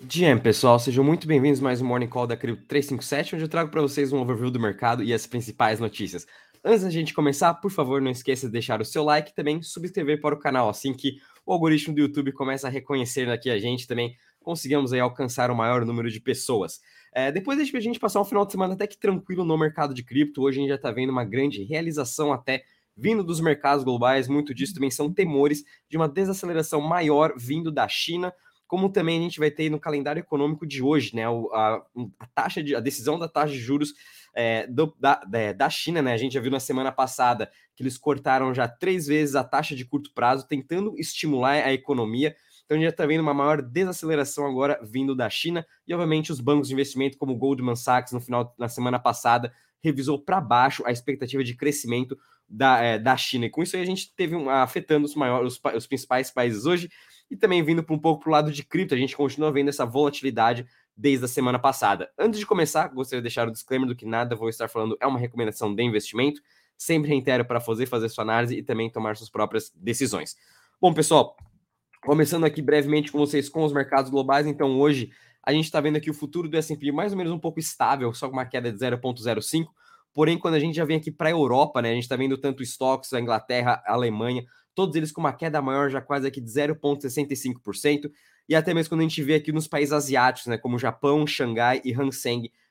GM, pessoal, sejam muito bem-vindos mais um Morning Call da Crypto 357, onde eu trago para vocês um overview do mercado e as principais notícias. Antes da gente começar, por favor, não esqueça de deixar o seu like e também subscrever para o canal, assim que o algoritmo do YouTube começa a reconhecer aqui a gente, também conseguimos aí alcançar o maior número de pessoas. É, depois a gente passar um final de semana até que tranquilo no mercado de cripto, hoje a gente já está vendo uma grande realização até vindo dos mercados globais, muito disso também são temores de uma desaceleração maior vindo da China, como também a gente vai ter no calendário econômico de hoje, né, a, a taxa de, a decisão da taxa de juros é, do, da, é, da China, né, a gente já viu na semana passada que eles cortaram já três vezes a taxa de curto prazo, tentando estimular a economia, então a gente já está vendo uma maior desaceleração agora vindo da China, e obviamente os bancos de investimento como Goldman Sachs no final, na semana passada, revisou para baixo a expectativa de crescimento da, é, da China. E com isso a gente teve um, afetando os, maiores, os, os principais países hoje e também vindo um pouco para o lado de cripto, a gente continua vendo essa volatilidade desde a semana passada. Antes de começar, gostaria de deixar o disclaimer do que nada vou estar falando é uma recomendação de investimento. Sempre reitero para fazer, fazer sua análise e também tomar suas próprias decisões. Bom, pessoal, começando aqui brevemente com vocês com os mercados globais, então hoje a gente está vendo aqui o futuro do S&P mais ou menos um pouco estável, só com uma queda de 0,05, porém quando a gente já vem aqui para a Europa, né, a gente está vendo tanto estoques, a Inglaterra, a Alemanha, todos eles com uma queda maior, já quase aqui de 0,65%, e até mesmo quando a gente vê aqui nos países asiáticos, né, como Japão, Xangai e Hang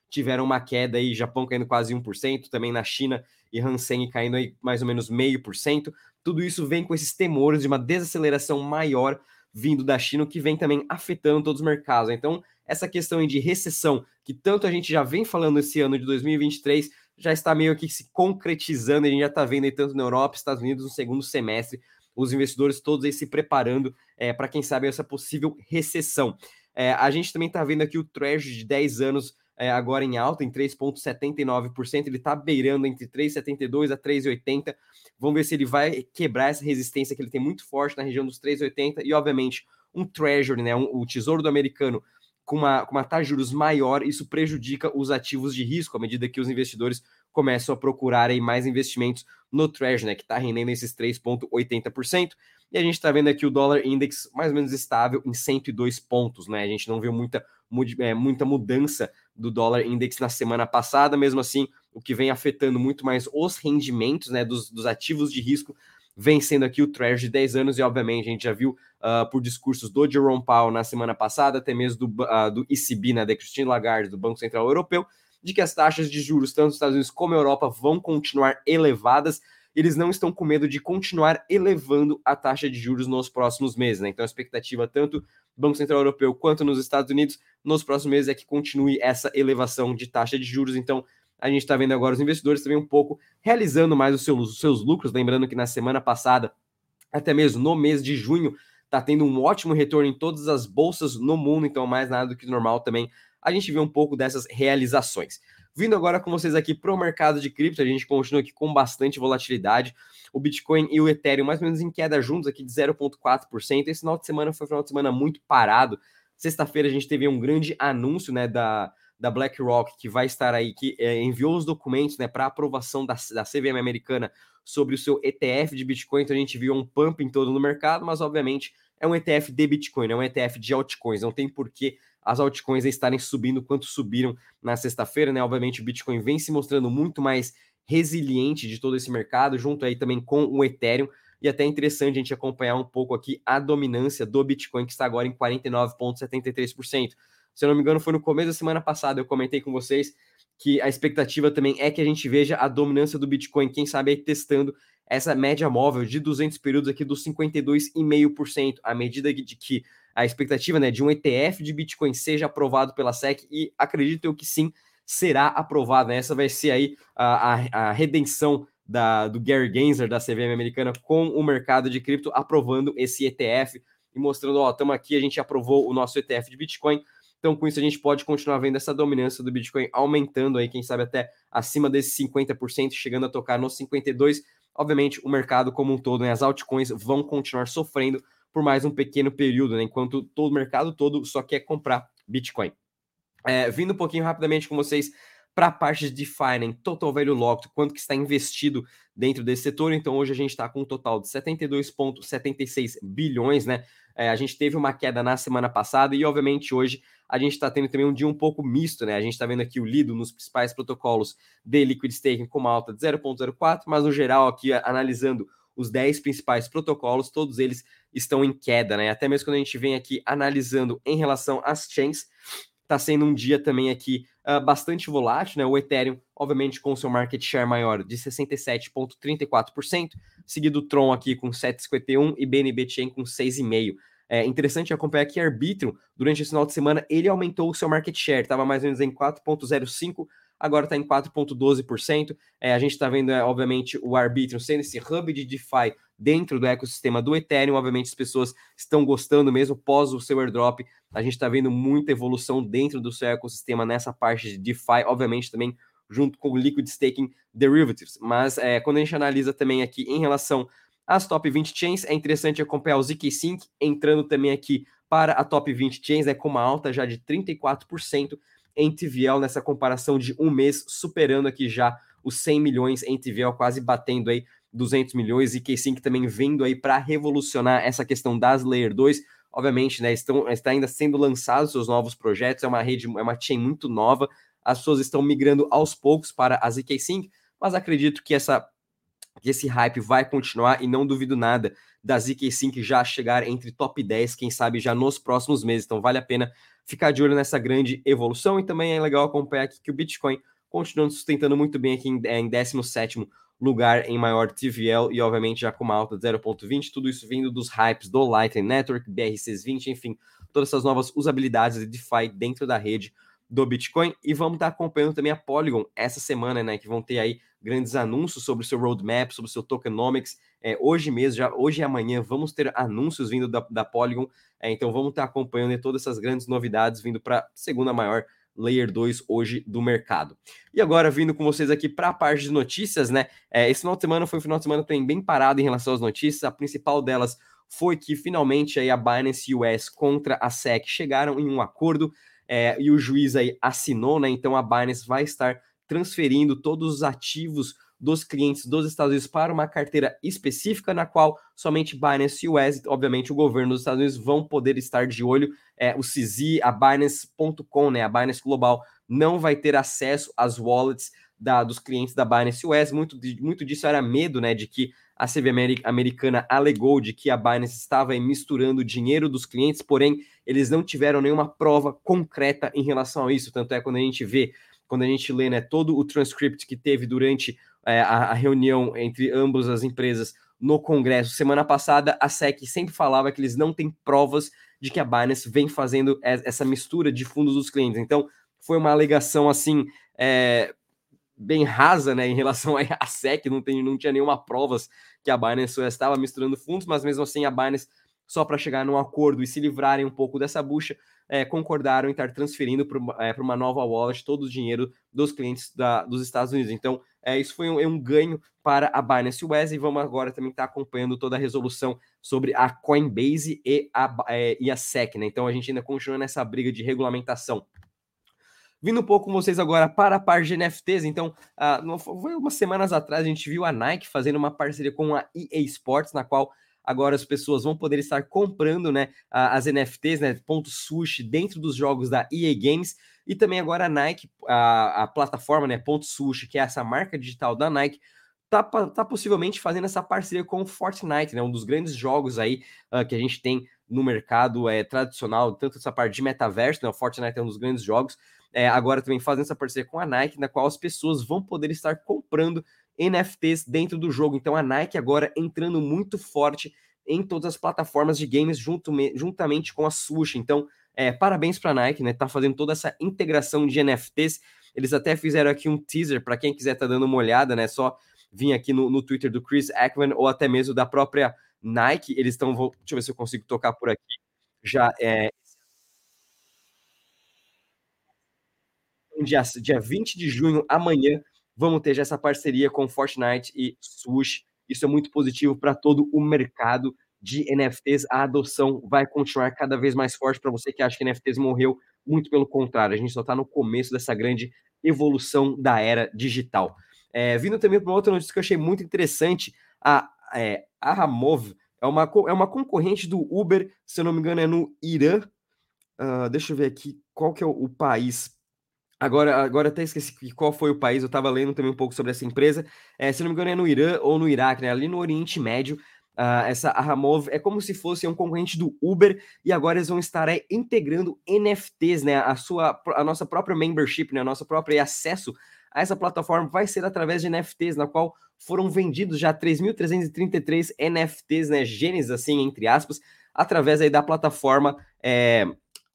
tiveram uma queda aí, Japão caindo quase 1%, também na China e Hang caindo aí mais ou menos meio por cento. Tudo isso vem com esses temores de uma desaceleração maior vindo da China, que vem também afetando todos os mercados. Então, essa questão de recessão, que tanto a gente já vem falando esse ano de 2023, já está meio que se concretizando, a gente já está vendo aí tanto na Europa, Estados Unidos, no segundo semestre, os investidores todos aí se preparando é, para quem sabe essa possível recessão. É, a gente também está vendo aqui o Treasury de 10 anos é, agora em alta, em 3,79%, ele está beirando entre 3,72% a 3,80%. Vamos ver se ele vai quebrar essa resistência que ele tem muito forte na região dos 3,80% e, obviamente, um Treasury, né, um, o Tesouro do Americano, com uma, com uma taxa de juros maior, isso prejudica os ativos de risco à medida que os investidores começam a procurar aí mais investimentos no Treasury, né, que está rendendo esses 3,80%. E a gente está vendo aqui o dólar index mais ou menos estável em 102 pontos, né? A gente não viu muita, é, muita mudança do dólar index na semana passada, mesmo assim, o que vem afetando muito mais os rendimentos né, dos, dos ativos de risco vem sendo aqui o Treasury de 10 anos, e obviamente a gente já viu uh, por discursos do Jerome Powell na semana passada, até mesmo do, uh, do ECB, né, da Christine Lagarde, do Banco Central Europeu, de que as taxas de juros, tanto nos Estados Unidos como na Europa, vão continuar elevadas. Eles não estão com medo de continuar elevando a taxa de juros nos próximos meses. Né? Então, a expectativa, tanto do Banco Central Europeu quanto nos Estados Unidos, nos próximos meses, é que continue essa elevação de taxa de juros. Então, a gente está vendo agora os investidores também um pouco realizando mais os seus, os seus lucros. Lembrando que na semana passada, até mesmo no mês de junho, está tendo um ótimo retorno em todas as bolsas no mundo, então mais nada do que normal também a gente vê um pouco dessas realizações. Vindo agora com vocês aqui para o mercado de cripto, a gente continua aqui com bastante volatilidade. O Bitcoin e o Ethereum mais ou menos em queda juntos aqui de 0,4%. Esse final de semana foi um final de semana muito parado. Sexta-feira a gente teve um grande anúncio né, da, da BlackRock, que vai estar aí, que é, enviou os documentos né, para aprovação da, da CVM americana sobre o seu ETF de Bitcoin. Então a gente viu um pump em todo no mercado, mas obviamente é um ETF de Bitcoin, é um ETF de altcoins. Não tem porquê as altcoins estarem subindo quanto subiram na sexta-feira, né? Obviamente o Bitcoin vem se mostrando muito mais resiliente de todo esse mercado, junto aí também com o Ethereum, e até é interessante a gente acompanhar um pouco aqui a dominância do Bitcoin, que está agora em 49,73%. Se eu não me engano, foi no começo da semana passada, eu comentei com vocês que a expectativa também é que a gente veja a dominância do Bitcoin, quem sabe aí testando essa média móvel de 200 períodos aqui dos 52,5%, à medida de que a expectativa né, de um ETF de Bitcoin seja aprovado pela SEC e acredito eu que sim, será aprovado. Né? Essa vai ser aí a, a, a redenção da, do Gary Gensler, da CVM americana, com o mercado de cripto aprovando esse ETF e mostrando, ó, estamos aqui, a gente aprovou o nosso ETF de Bitcoin. Então, com isso, a gente pode continuar vendo essa dominância do Bitcoin aumentando aí, quem sabe até acima desses 50%, chegando a tocar nos 52%. Obviamente, o mercado como um todo, né, as altcoins vão continuar sofrendo por mais um pequeno período, né, enquanto todo o mercado todo só quer comprar Bitcoin. É, vindo um pouquinho rapidamente com vocês para a parte de DeFi, né, Total Value Locked, quanto que está investido dentro desse setor. Então, hoje a gente está com um total de 72,76 bilhões, né? É, a gente teve uma queda na semana passada e, obviamente, hoje a gente está tendo também um dia um pouco misto, né? A gente está vendo aqui o Lido nos principais protocolos de Liquid Staking com uma alta de 0,04, mas no geral, aqui analisando os 10 principais protocolos, todos eles estão em queda, né? Até mesmo quando a gente vem aqui analisando em relação às chains, está sendo um dia também aqui uh, bastante volátil, né? O Ethereum, obviamente, com seu market share maior de 67,34%, seguido o Tron aqui com 7,51% e BNB Chain com 6,5%. É interessante acompanhar que Arbitrum, durante esse final de semana, ele aumentou o seu market share, estava mais ou menos em 4,05%, agora está em 4,12%. É, a gente está vendo, é, obviamente, o Arbitrum sendo esse hub de DeFi dentro do ecossistema do Ethereum. Obviamente, as pessoas estão gostando mesmo pós o seu airdrop. A gente está vendo muita evolução dentro do seu ecossistema nessa parte de DeFi, obviamente, também junto com o Liquid Staking Derivatives. Mas é, quando a gente analisa também aqui em relação às top 20 chains, é interessante acompanhar o ZK-Sync entrando também aqui para a top 20 chains, né, com uma alta já de 34% em TVL nessa comparação de um mês, superando aqui já os 100 milhões em TVL, quase batendo aí 200 milhões, e K-Sync também vendo aí para revolucionar essa questão das Layer 2. Obviamente, né, estão está ainda sendo lançados seus novos projetos, é uma rede, é uma chain muito nova, as pessoas estão migrando aos poucos para a ZK Sync, mas acredito que essa que esse hype vai continuar e não duvido nada da ZK Sync já chegar entre top 10, quem sabe já nos próximos meses. Então vale a pena ficar de olho nessa grande evolução. E também é legal acompanhar aqui que o Bitcoin continua sustentando muito bem aqui em, é, em 17 lugar em maior TVL e obviamente já com uma alta de 0.20, tudo isso vindo dos hypes do Lightning Network, BRC20, enfim, todas essas novas usabilidades de DeFi dentro da rede do Bitcoin. E vamos estar acompanhando também a Polygon essa semana, né, que vão ter aí grandes anúncios sobre o seu roadmap, sobre o seu tokenomics. É, hoje mesmo, já hoje e amanhã, vamos ter anúncios vindo da, da Polygon, é, então vamos estar acompanhando todas essas grandes novidades vindo para a segunda maior Layer 2 hoje do mercado. E agora, vindo com vocês aqui para a parte de notícias, né? É, esse final de semana foi um final de semana também bem parado em relação às notícias. A principal delas foi que finalmente aí a Binance US contra a SEC chegaram em um acordo é, e o juiz aí assinou, né? Então a Binance vai estar transferindo todos os ativos dos clientes dos Estados Unidos para uma carteira específica, na qual somente Binance US, obviamente o governo dos Estados Unidos, vão poder estar de olho. É, o CZ, a Binance.com, né, a Binance Global, não vai ter acesso às wallets da, dos clientes da Binance US. Muito, muito disso era medo né, de que a CV americana alegou de que a Binance estava misturando o dinheiro dos clientes, porém eles não tiveram nenhuma prova concreta em relação a isso. Tanto é quando a gente vê, quando a gente lê né, todo o transcript que teve durante é, a, a reunião entre ambas as empresas no Congresso semana passada, a SEC sempre falava que eles não têm provas de que a Binance vem fazendo essa mistura de fundos dos clientes. Então, foi uma alegação assim é, bem rasa, né, em relação à SEC, não, tem, não tinha nenhuma provas que a Binance estava misturando fundos, mas mesmo assim a Binance, só para chegar num acordo e se livrarem um pouco dessa bucha, é, concordaram em estar transferindo para é, uma nova wallet todo o dinheiro dos clientes da, dos Estados Unidos. Então, é, isso foi um, é um, ganho para a Binance US e vamos agora também estar acompanhando toda a resolução sobre a Coinbase e a, é, e a SEC, né? Então a gente ainda continua nessa briga de regulamentação. Vindo um pouco com vocês agora para a parte de NFTs, então, uh, foi umas semanas atrás a gente viu a Nike fazendo uma parceria com a EA Sports, na qual agora as pessoas vão poder estar comprando né, as NFTs, né, ponto sushi, dentro dos jogos da EA Games, e também agora a Nike, a, a plataforma, né, ponto sushi, que é essa marca digital da Nike, tá, tá possivelmente fazendo essa parceria com o Fortnite, né, um dos grandes jogos aí uh, que a gente tem no mercado é, tradicional, tanto essa parte de metaverso, né, o Fortnite é um dos grandes jogos, é, agora também fazendo essa parceria com a Nike, na qual as pessoas vão poder estar comprando NFTs dentro do jogo. Então a Nike agora entrando muito forte em todas as plataformas de games junto, juntamente com a Sushi. Então, é, parabéns para a Nike, né? Tá fazendo toda essa integração de NFTs. Eles até fizeram aqui um teaser para quem quiser tá dando uma olhada, né? Só vir aqui no, no Twitter do Chris Ackman ou até mesmo da própria Nike. Eles estão. Deixa eu ver se eu consigo tocar por aqui. Já é, dia, dia 20 de junho, amanhã, vamos ter já essa parceria com Fortnite e Swoosh. Isso é muito positivo para todo o mercado de NFTs, a adoção vai continuar cada vez mais forte para você que acha que NFTs morreu, muito pelo contrário, a gente só está no começo dessa grande evolução da era digital. É, vindo também para uma outra notícia que eu achei muito interessante, a, é, a Ramov é uma, é uma concorrente do Uber, se eu não me engano, é no Irã. Uh, deixa eu ver aqui qual que é o, o país. Agora, agora até esqueci qual foi o país, eu estava lendo também um pouco sobre essa empresa. É, se não me engano, é no Irã ou no Iraque, né? Ali no Oriente Médio. Uh, essa Ramov é como se fosse um concorrente do Uber e agora eles vão estar aí, integrando NFTs, né? A sua, a nossa própria membership, né? A nossa própria acesso a essa plataforma vai ser através de NFTs, na qual foram vendidos já 3.333 NFTs, né? Genes, assim, entre aspas, através aí da plataforma é,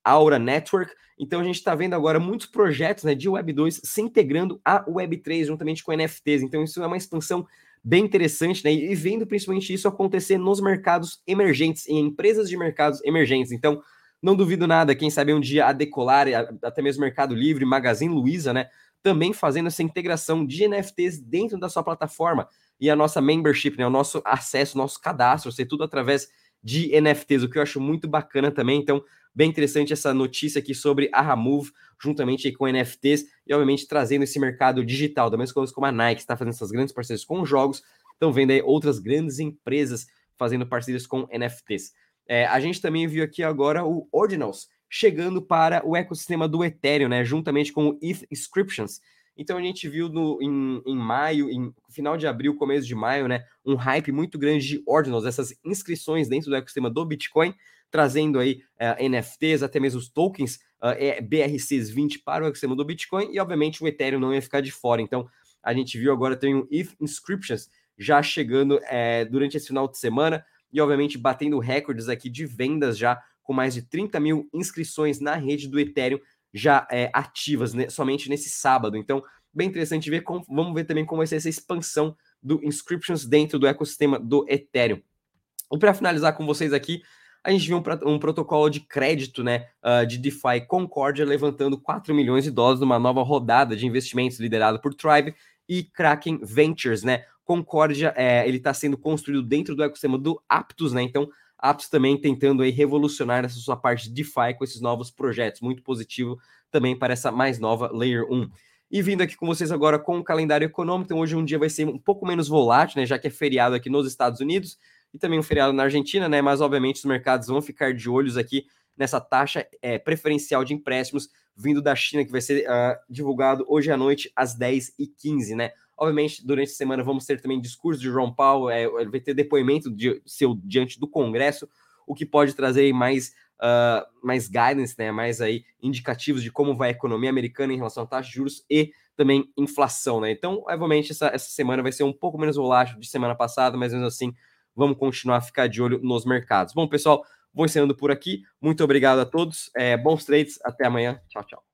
Aura Network. Então a gente está vendo agora muitos projetos né, de Web 2 se integrando a Web 3 juntamente com NFTs. Então isso é uma expansão bem interessante, né? E vendo principalmente isso acontecer nos mercados emergentes, em empresas de mercados emergentes. Então, não duvido nada, quem sabe um dia a Decolar, até mesmo Mercado Livre, Magazine Luiza, né? Também fazendo essa integração de NFTs dentro da sua plataforma. E a nossa membership, né? O nosso acesso, nosso cadastro, ser tudo através de NFTs, o que eu acho muito bacana também. Então, bem interessante essa notícia aqui sobre a Ramove, juntamente com NFTs, e obviamente trazendo esse mercado digital, da mesma coisa como a Nike está fazendo essas grandes parcerias com jogos, estão vendo aí outras grandes empresas fazendo parcerias com NFTs. É, a gente também viu aqui agora o Ordinals chegando para o ecossistema do Ethereum, né, juntamente com o ETH Inscriptions. Então a gente viu no, em, em maio, em final de abril, começo de maio, né, um hype muito grande de Ordinals, essas inscrições dentro do ecossistema do Bitcoin, trazendo aí uh, eh, NFTs, até mesmo os tokens uh, é, BRCs20 para o ecossistema do Bitcoin, e obviamente o Ethereum não ia ficar de fora. Então, a gente viu agora tem o ETH Inscriptions já chegando é, durante esse final de semana, e obviamente batendo recordes aqui de vendas já, com mais de 30 mil inscrições na rede do Ethereum já é, ativas né, somente nesse sábado. Então, bem interessante ver como, vamos ver também como vai ser essa expansão do Inscriptions dentro do ecossistema do Ethereum. E para finalizar com vocês aqui, a gente viu um, um protocolo de crédito né, uh, de DeFi Concordia levantando 4 milhões de dólares numa nova rodada de investimentos liderada por Tribe e Kraken Ventures, né? Concordia, é, ele está sendo construído dentro do ecossistema do Aptos, né? Então, Aptos também tentando aí revolucionar essa sua parte de DeFi com esses novos projetos, muito positivo também para essa mais nova Layer 1. E vindo aqui com vocês agora com o calendário econômico, então hoje um dia vai ser um pouco menos volátil, né? Já que é feriado aqui nos Estados Unidos e também um feriado na Argentina, né? Mas obviamente os mercados vão ficar de olhos aqui nessa taxa é, preferencial de empréstimos vindo da China, que vai ser uh, divulgado hoje à noite às 10h15, né? Obviamente, durante a semana vamos ter também discurso de João Paulo, é, vai ter depoimento de seu diante do Congresso, o que pode trazer mais, uh, mais guidance, né? Mais aí indicativos de como vai a economia americana em relação à taxa de juros e também inflação, né? Então, obviamente, essa, essa semana vai ser um pouco menos volátil de semana passada, mas mesmo assim vamos continuar a ficar de olho nos mercados. Bom, pessoal, vou encerrando por aqui. Muito obrigado a todos. É, bons trades. Até amanhã. Tchau, tchau.